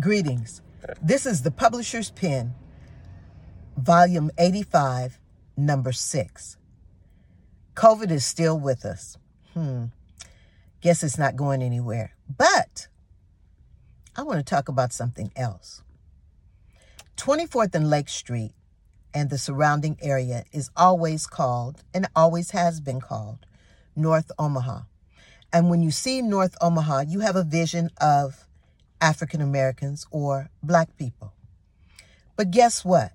Greetings. This is the Publisher's Pen, Volume 85, Number 6. COVID is still with us. Hmm. Guess it's not going anywhere. But I want to talk about something else. 24th and Lake Street and the surrounding area is always called, and always has been called, North Omaha. And when you see North Omaha, you have a vision of African Americans or black people. But guess what?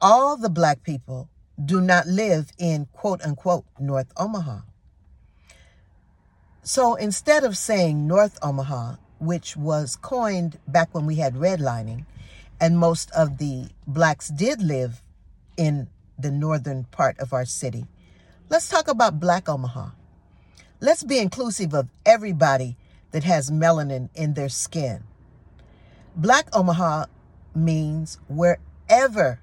All the black people do not live in quote unquote North Omaha. So instead of saying North Omaha, which was coined back when we had redlining, and most of the blacks did live in the northern part of our city, let's talk about Black Omaha. Let's be inclusive of everybody that has melanin in their skin. Black Omaha means wherever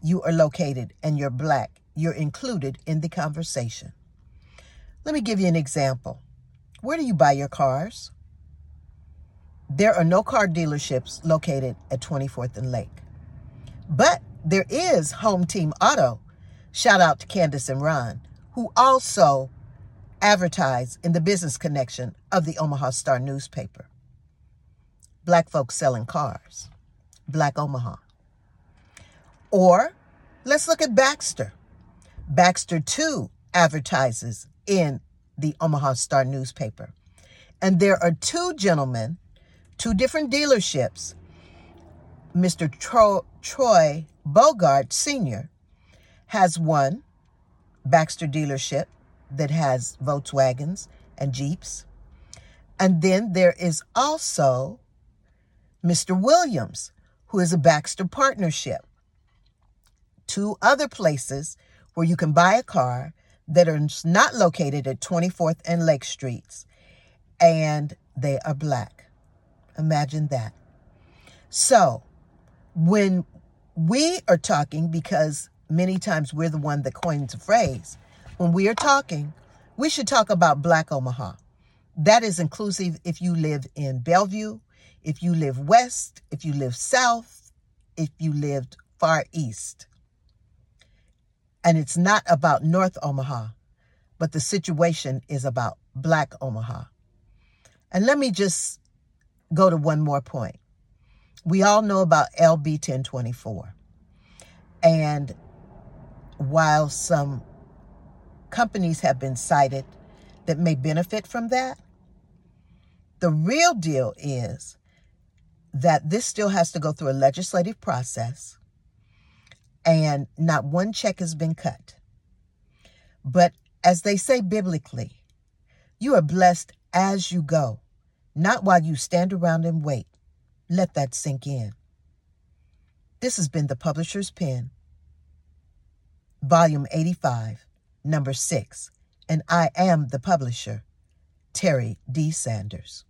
you are located and you're black, you're included in the conversation. Let me give you an example. Where do you buy your cars? There are no car dealerships located at 24th and Lake. But there is Home Team Auto. Shout out to Candace and Ron, who also advertise in the business connection of the Omaha Star newspaper. Black folks selling cars. Black Omaha. Or let's look at Baxter. Baxter too advertises in the Omaha Star newspaper. And there are two gentlemen, two different dealerships. Mr. Tro- Troy Bogart Sr. has one Baxter dealership that has Volkswagens and Jeeps. And then there is also Mr. Williams, who is a Baxter partnership. Two other places where you can buy a car that are not located at 24th and Lake Streets, and they are black. Imagine that. So, when we are talking, because many times we're the one that coins the phrase, when we are talking, we should talk about Black Omaha. That is inclusive if you live in Bellevue, if you live west, if you live south, if you lived far east. And it's not about North Omaha, but the situation is about Black Omaha. And let me just go to one more point. We all know about LB 1024. And while some companies have been cited that may benefit from that. The real deal is that this still has to go through a legislative process and not one check has been cut. But as they say biblically, you are blessed as you go, not while you stand around and wait. Let that sink in. This has been the Publisher's Pen, Volume 85 number six, and I am the publisher, Terri D. Sanders.